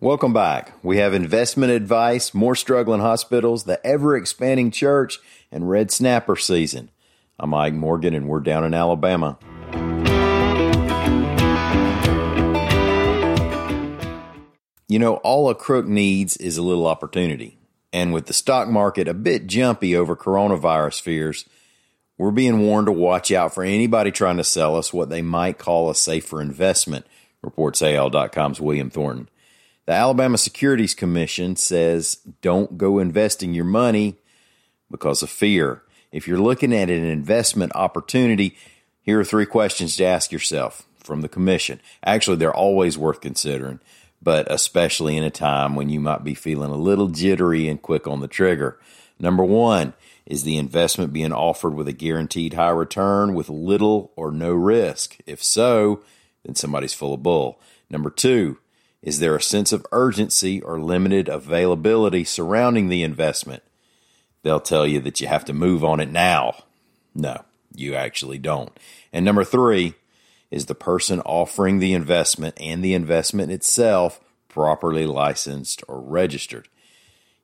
Welcome back. We have investment advice, more struggling hospitals, the ever expanding church, and red snapper season. I'm Mike Morgan, and we're down in Alabama. You know, all a crook needs is a little opportunity. And with the stock market a bit jumpy over coronavirus fears, we're being warned to watch out for anybody trying to sell us what they might call a safer investment, reports AL.com's William Thornton. The Alabama Securities Commission says don't go investing your money because of fear. If you're looking at an investment opportunity, here are three questions to ask yourself from the commission. Actually, they're always worth considering, but especially in a time when you might be feeling a little jittery and quick on the trigger. Number one, is the investment being offered with a guaranteed high return with little or no risk? If so, then somebody's full of bull. Number two, is there a sense of urgency or limited availability surrounding the investment? They'll tell you that you have to move on it now. No, you actually don't. And number three, is the person offering the investment and the investment itself properly licensed or registered?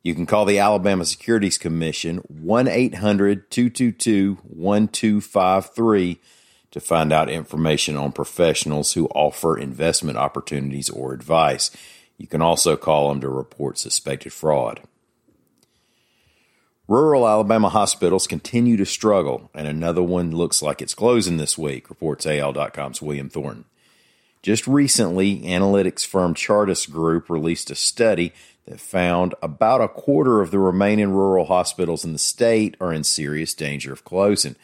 You can call the Alabama Securities Commission 1 800 222 1253 to find out information on professionals who offer investment opportunities or advice. You can also call them to report suspected fraud. Rural Alabama hospitals continue to struggle, and another one looks like it's closing this week, reports AL.com's William Thornton. Just recently, analytics firm Chartis Group released a study that found about a quarter of the remaining rural hospitals in the state are in serious danger of closing.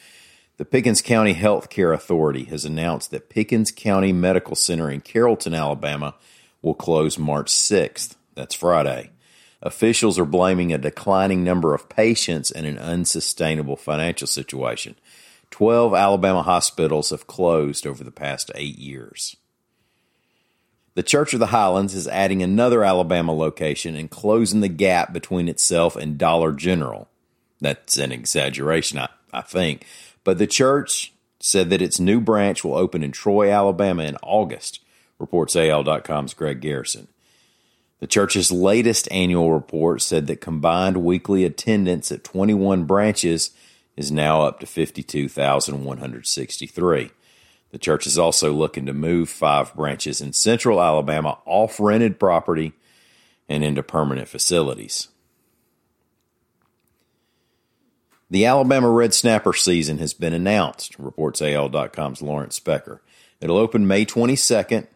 The Pickens County Health Care Authority has announced that Pickens County Medical Center in Carrollton, Alabama will close March 6th. That's Friday. Officials are blaming a declining number of patients and an unsustainable financial situation. 12 Alabama hospitals have closed over the past eight years. The Church of the Highlands is adding another Alabama location and closing the gap between itself and Dollar General. That's an exaggeration, I, I think. But the church said that its new branch will open in Troy, Alabama in August, reports AL.com's Greg Garrison. The church's latest annual report said that combined weekly attendance at 21 branches is now up to 52,163. The church is also looking to move five branches in central Alabama off rented property and into permanent facilities. The Alabama Red Snapper season has been announced, reports AL.com's Lawrence Specker. It'll open May 22nd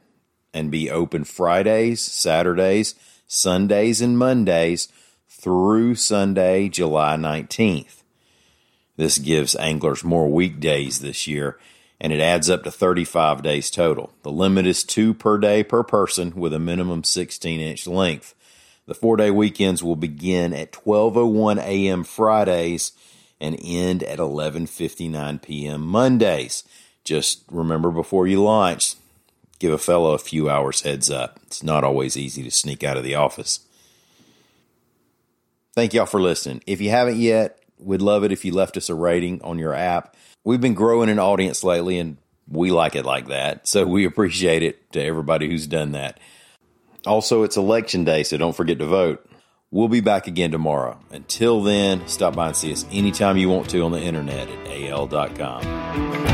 and be open Fridays, Saturdays, Sundays, and Mondays through Sunday, July 19th. This gives anglers more weekdays this year, and it adds up to 35 days total. The limit is two per day per person with a minimum 16 inch length. The four day weekends will begin at 12.01 a.m. Fridays and end at 11:59 p.m. Mondays. Just remember before you launch, give a fellow a few hours heads up. It's not always easy to sneak out of the office. Thank y'all for listening. If you haven't yet, we'd love it if you left us a rating on your app. We've been growing an audience lately and we like it like that. So we appreciate it to everybody who's done that. Also, it's election day, so don't forget to vote. We'll be back again tomorrow. Until then, stop by and see us anytime you want to on the internet at al.com.